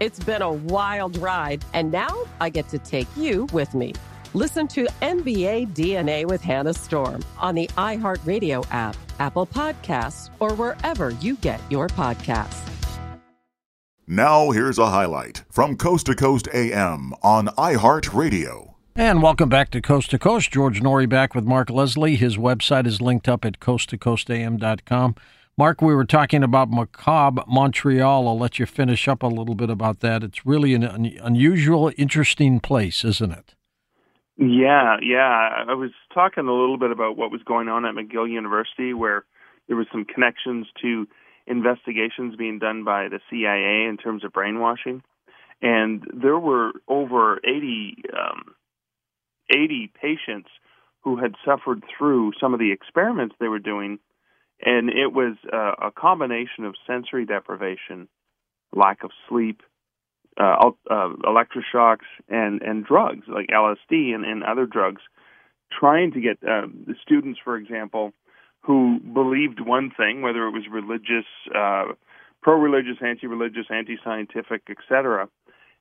It's been a wild ride, and now I get to take you with me. Listen to NBA DNA with Hannah Storm on the iHeartRadio app, Apple Podcasts, or wherever you get your podcasts. Now, here's a highlight from Coast to Coast AM on iHeartRadio. And welcome back to Coast to Coast. George Noory back with Mark Leslie. His website is linked up at coasttocoastam.com. Mark, we were talking about Macabre, Montreal. I'll let you finish up a little bit about that. It's really an un- unusual, interesting place, isn't it? Yeah, yeah. I was talking a little bit about what was going on at McGill University, where there was some connections to investigations being done by the CIA in terms of brainwashing, and there were over 80, um, 80 patients who had suffered through some of the experiments they were doing and it was uh, a combination of sensory deprivation, lack of sleep, uh, uh, electroshocks, and and drugs like LSD and, and other drugs, trying to get uh, the students, for example, who believed one thing, whether it was religious, uh, pro-religious, anti-religious, anti-scientific, etc.,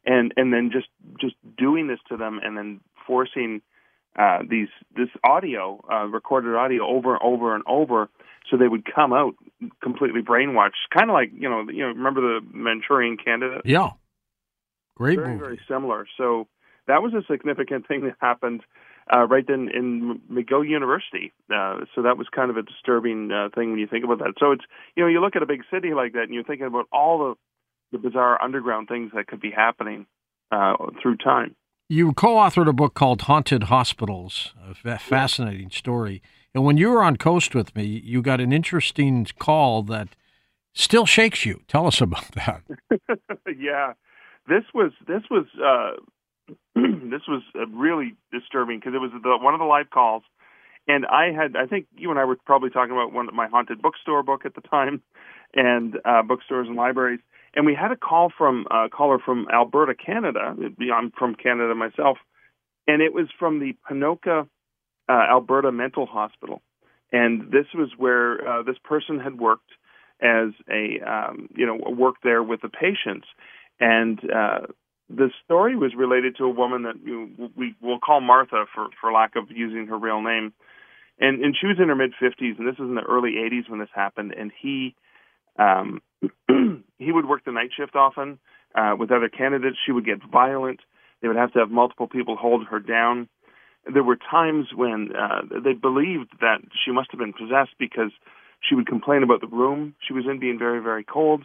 and and then just just doing this to them, and then forcing uh, these this audio, uh, recorded audio, over and over and over so they would come out completely brainwashed, kind of like you know, you know, remember the Manchurian Candidate? Yeah, great very, movie. Very similar. So that was a significant thing that happened uh, right then in McGill University. Uh, so that was kind of a disturbing uh, thing when you think about that. So it's you know, you look at a big city like that, and you're thinking about all the the bizarre underground things that could be happening uh, through time. You co-authored a book called Haunted Hospitals, a fascinating story. And when you were on Coast with me, you got an interesting call that still shakes you. Tell us about that. yeah, this was this was uh, this was really disturbing because it was the, one of the live calls, and I had I think you and I were probably talking about one of my haunted bookstore book at the time, and uh, bookstores and libraries, and we had a call from a caller from Alberta, Canada. I'm from Canada myself, and it was from the Ponoka uh, Alberta Mental Hospital, and this was where uh, this person had worked as a um, you know worked there with the patients, and uh, the story was related to a woman that you know, we will call Martha for for lack of using her real name, and and she was in her mid fifties, and this was in the early eighties when this happened, and he. Um, he would work the night shift often uh, with other candidates. She would get violent. They would have to have multiple people hold her down there were times when uh, they believed that she must have been possessed because she would complain about the room she was in being very, very cold,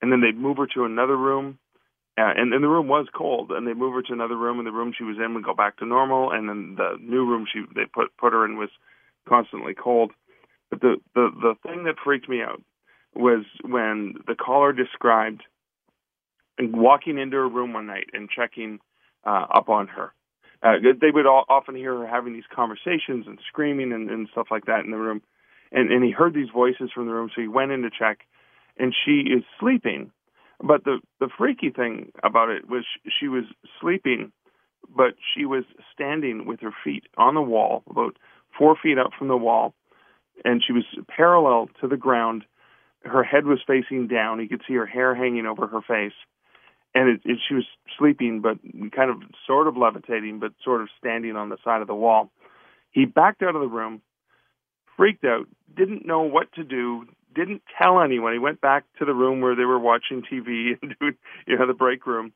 and then they'd move her to another room, uh, and, and the room was cold, and they'd move her to another room, and the room she was in would go back to normal, and then the new room she they put put her in was constantly cold. But the the the thing that freaked me out was when the caller described walking into her room one night and checking uh, up on her uh, they would all, often hear her having these conversations and screaming and, and stuff like that in the room. And, and he heard these voices from the room, so he went in to check, and she is sleeping. But the the freaky thing about it was she was sleeping but she was standing with her feet on the wall, about four feet up from the wall, and she was parallel to the ground. Her head was facing down. You could see her hair hanging over her face, and it, it, she was sleeping, but kind of sort of levitating, but sort of standing on the side of the wall. He backed out of the room, freaked out, didn't know what to do, didn't tell anyone. He went back to the room where they were watching TV and doing, you know, the break room.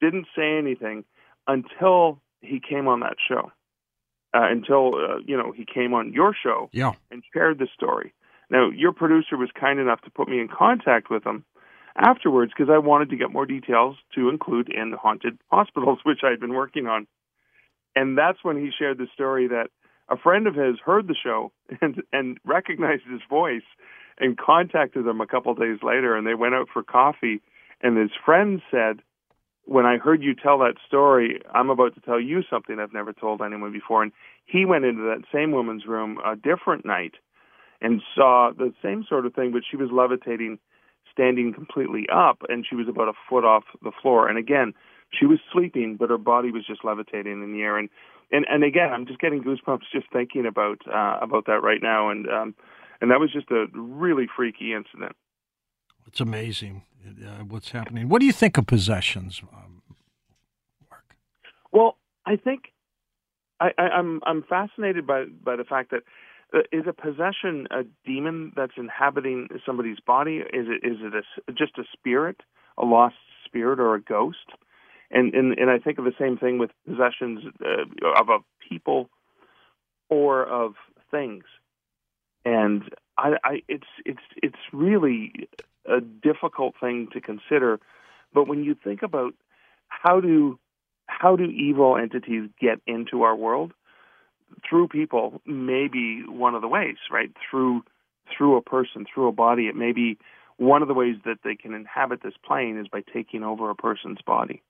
Didn't say anything until he came on that show. Uh, until uh, you know he came on your show yeah. and shared the story. Now your producer was kind enough to put me in contact with him afterwards because I wanted to get more details to include in the haunted hospitals, which I had been working on. And that's when he shared the story that a friend of his heard the show and and recognized his voice and contacted him a couple days later and they went out for coffee and his friend said when I heard you tell that story, I'm about to tell you something I've never told anyone before. And he went into that same woman's room a different night and saw the same sort of thing, but she was levitating, standing completely up, and she was about a foot off the floor. And again, she was sleeping, but her body was just levitating in the air. And and and again, I'm just getting goosebumps just thinking about uh, about that right now. And um, and that was just a really freaky incident. It's amazing uh, what's happening. What do you think of possessions, um, Mark? Well, I think I, I, I'm I'm fascinated by by the fact that is a possession a demon that's inhabiting somebody's body? Is it is it a, just a spirit, a lost spirit, or a ghost? And and and I think of the same thing with possessions uh, of a people or of things. And I, I it's it's it's really a difficult thing to consider. But when you think about how do how do evil entities get into our world through people may be one of the ways, right? Through through a person, through a body. It may be one of the ways that they can inhabit this plane is by taking over a person's body.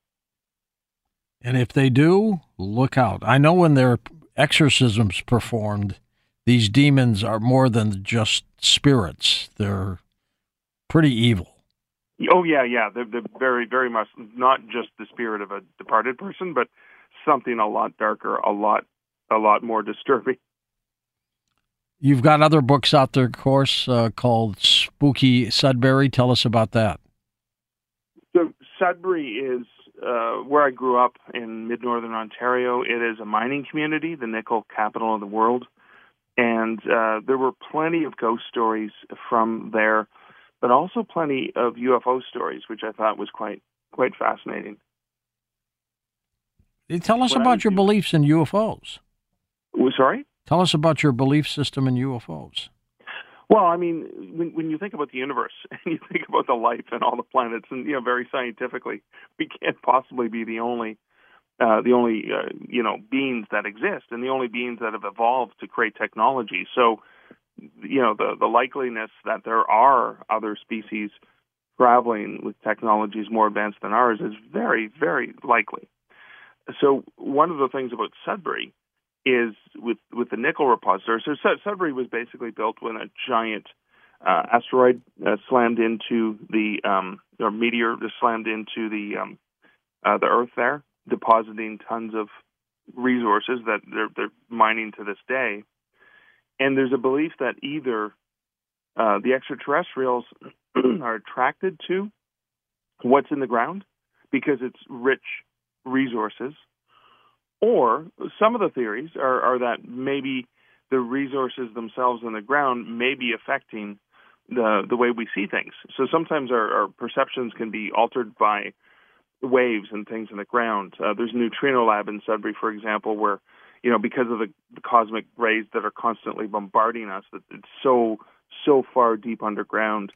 And if they do, look out. I know when there are exorcisms performed, these demons are more than just spirits. They're pretty evil. Oh yeah, yeah. They're, they're very, very much not just the spirit of a departed person, but something a lot darker, a lot, a lot more disturbing. You've got other books out there, of course, uh, called Spooky Sudbury. Tell us about that. So Sudbury is uh, where I grew up in mid northern Ontario. It is a mining community, the nickel capital of the world, and uh, there were plenty of ghost stories from there but also plenty of UFO stories, which I thought was quite quite fascinating. Tell us about your beliefs in UFOs. Sorry. Tell us about your belief system in UFOs. Well, I mean, when, when you think about the universe and you think about the life and all the planets, and you know, very scientifically, we can't possibly be the only uh, the only uh, you know beings that exist and the only beings that have evolved to create technology. So you know the the likeliness that there are other species traveling with technologies more advanced than ours is very very likely. So one of the things about Sudbury is with with the nickel repository. So Sudbury was basically built when a giant uh, asteroid uh, slammed into the um, or meteor slammed into the um, uh, the Earth there, depositing tons of resources that they're, they're mining to this day. And there's a belief that either uh, the extraterrestrials are attracted to what's in the ground because it's rich resources, or some of the theories are, are that maybe the resources themselves in the ground may be affecting the the way we see things. So sometimes our, our perceptions can be altered by waves and things in the ground. Uh, there's a neutrino lab in Sudbury, for example, where you know, because of the, the cosmic rays that are constantly bombarding us, that it's so so far deep underground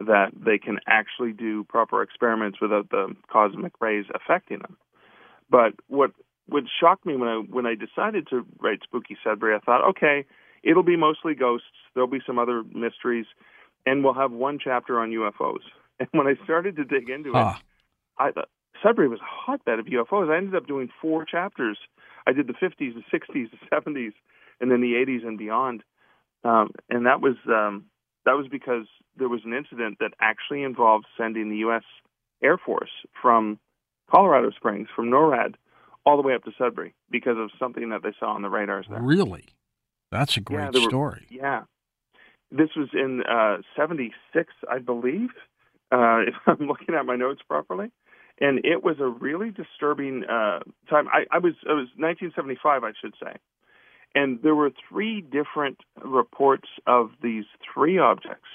that they can actually do proper experiments without the cosmic rays affecting them. But what what shocked me when I when I decided to write Spooky Sudbury, I thought, okay, it'll be mostly ghosts. There'll be some other mysteries, and we'll have one chapter on UFOs. And when I started to dig into it, I thought Sudbury was a hotbed of UFOs. I ended up doing four chapters I did the 50s, the 60s, the 70s, and then the 80s and beyond. Um, and that was um, that was because there was an incident that actually involved sending the U.S. Air Force from Colorado Springs, from NORAD, all the way up to Sudbury because of something that they saw on the radars there. Really? That's a great yeah, were, story. Yeah. This was in uh, 76, I believe, uh, if I'm looking at my notes properly. And it was a really disturbing uh, time. I, I was it was 1975, I should say, and there were three different reports of these three objects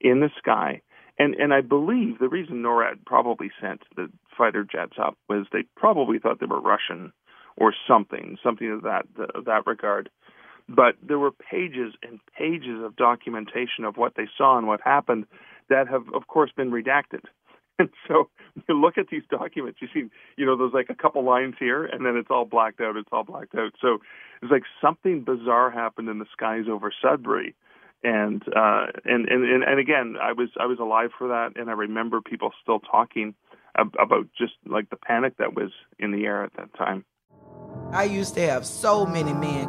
in the sky. And and I believe the reason NORAD probably sent the fighter jets up was they probably thought they were Russian or something, something of that of that regard. But there were pages and pages of documentation of what they saw and what happened that have, of course, been redacted. And so you look at these documents, you see, you know, there's like a couple lines here, and then it's all blacked out. It's all blacked out. So it's like something bizarre happened in the skies over Sudbury, and uh, and and and again, I was I was alive for that, and I remember people still talking about just like the panic that was in the air at that time. I used to have so many men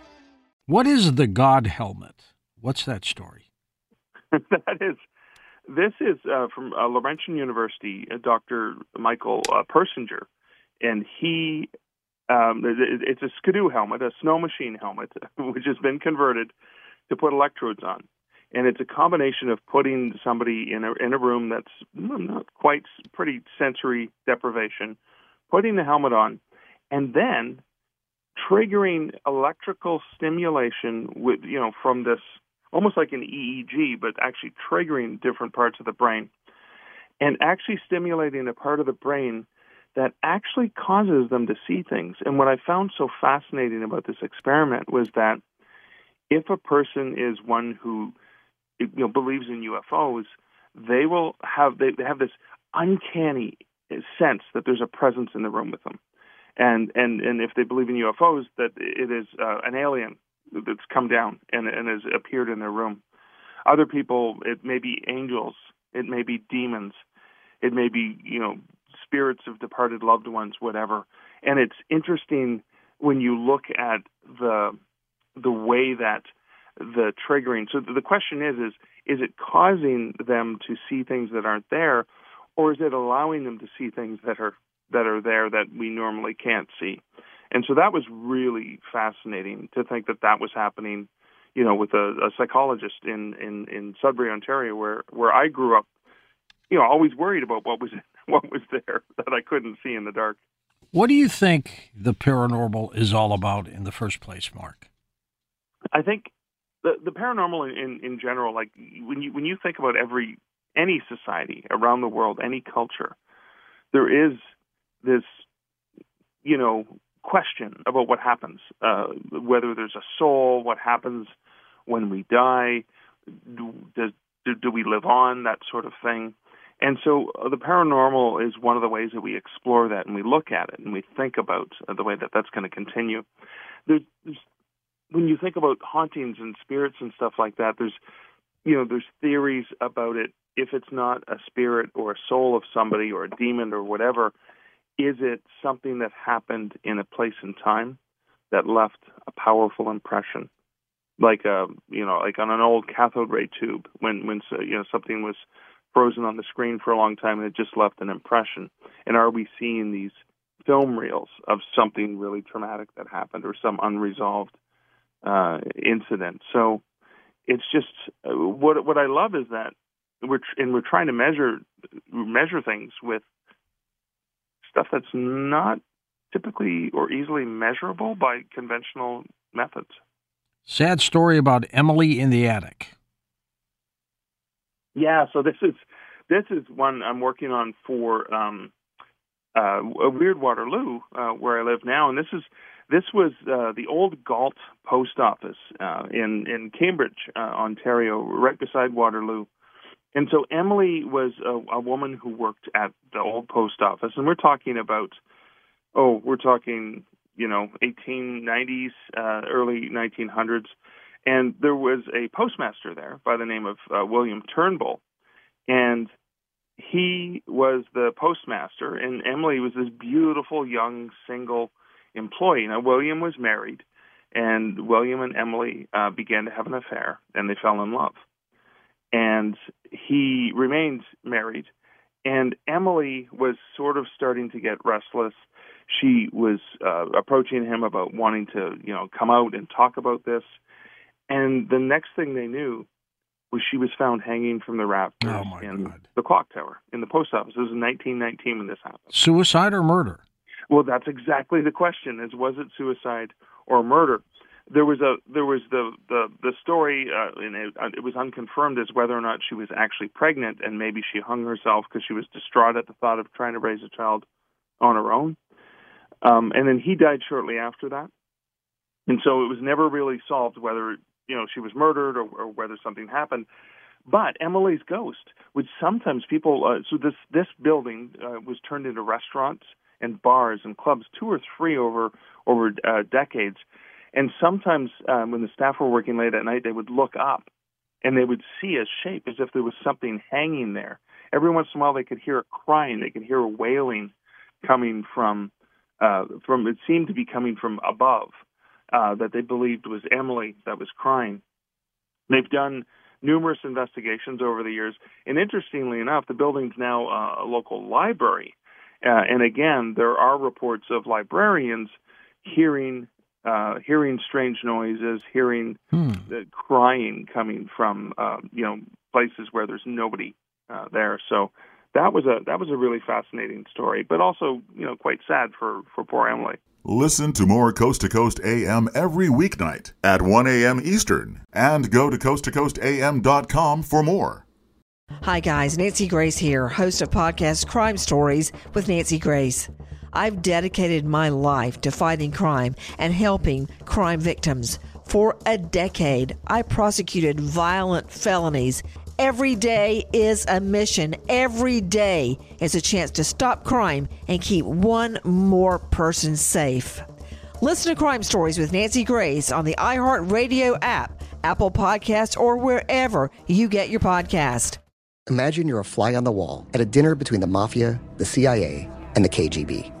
What is the God helmet? What's that story? that is, this is uh, from uh, Laurentian University, uh, Dr. Michael uh, Persinger, and he, um, it, it's a skidoo helmet, a snow machine helmet, which has been converted to put electrodes on. And it's a combination of putting somebody in a in a room that's not quite pretty sensory deprivation, putting the helmet on, and then triggering electrical stimulation with you know from this almost like an EEG, but actually triggering different parts of the brain, and actually stimulating a part of the brain that actually causes them to see things. And what I found so fascinating about this experiment was that if a person is one who you know believes in UFOs, they will have they, they have this uncanny sense that there's a presence in the room with them and and and if they believe in UFOs, that it is uh, an alien that's come down and and has appeared in their room. Other people, it may be angels, it may be demons, it may be you know spirits of departed loved ones, whatever. And it's interesting when you look at the the way that the triggering. So the question is is is it causing them to see things that aren't there, or is it allowing them to see things that are that are there that we normally can't see? And so that was really fascinating to think that that was happening, you know, with a, a psychologist in, in in Sudbury, Ontario, where where I grew up. You know, always worried about what was what was there that I couldn't see in the dark. What do you think the paranormal is all about in the first place, Mark? I think the the paranormal in in general, like when you when you think about every any society around the world, any culture, there is this, you know, question about what happens, uh, whether there's a soul, what happens when we die, do, do, do we live on, that sort of thing. And so uh, the paranormal is one of the ways that we explore that and we look at it and we think about uh, the way that that's going to continue. There's, there's, when you think about hauntings and spirits and stuff like that, there's, you know, there's theories about it. If it's not a spirit or a soul of somebody or a demon or whatever, is it something that happened in a place and time that left a powerful impression? Like a, um, you know, like on an old cathode ray tube when when you know something was frozen on the screen for a long time and it just left an impression. And are we seeing these film reels of something really traumatic that happened or some unresolved uh, incident? So it's just uh, what what I love is that we're and we're trying to measure measure things with stuff that's not typically or easily measurable by conventional methods. Sad story about Emily in the attic. Yeah, so this is this is one I'm working on for um, uh, Weird Waterloo, uh, where I live now, and this is this was uh, the old Galt post office uh, in in Cambridge, uh, Ontario, right beside Waterloo. And so Emily was a, a woman who worked at the old post office, and we're talking about, oh, we're talking, you know, 1890s, uh, early 1900s, and there was a postmaster there by the name of uh, William Turnbull, and he was the postmaster, and Emily was this beautiful young single employee. Now William was married, and William and Emily uh, began to have an affair, and they fell in love and he remained married. And Emily was sort of starting to get restless. She was uh, approaching him about wanting to, you know, come out and talk about this. And the next thing they knew was she was found hanging from the rafters oh in God. the clock tower in the post office. It was in 1919 when this happened. Suicide or murder? Well, that's exactly the question: is was it suicide or murder? There was a there was the the the story uh, and it, uh, it was unconfirmed as whether or not she was actually pregnant and maybe she hung herself because she was distraught at the thought of trying to raise a child on her own. Um and then he died shortly after that. And so it was never really solved whether you know she was murdered or, or whether something happened. But Emily's ghost would sometimes people uh, so this this building uh, was turned into restaurants and bars and clubs two or three over over uh, decades and sometimes um, when the staff were working late at night, they would look up and they would see a shape as if there was something hanging there. Every once in a while, they could hear a crying. They could hear a wailing coming from uh, from. It seemed to be coming from above. Uh, that they believed was Emily that was crying. They've done numerous investigations over the years, and interestingly enough, the building's now a local library. Uh, and again, there are reports of librarians hearing uh, hearing strange noises, hearing hmm. the crying coming from uh, you know places where there's nobody uh, there. So that was a that was a really fascinating story, but also you know quite sad for for poor Emily. Listen to more Coast to Coast AM every weeknight at 1 a.m. Eastern and go to coasttocoastam.com for more. Hi, guys. Nancy Grace here, host of podcast Crime Stories with Nancy Grace. I've dedicated my life to fighting crime and helping crime victims. For a decade, I prosecuted violent felonies Every day is a mission. Every day is a chance to stop crime and keep one more person safe. Listen to Crime Stories with Nancy Grace on the iHeartRadio app, Apple Podcasts, or wherever you get your podcast. Imagine you're a fly on the wall at a dinner between the mafia, the CIA, and the KGB.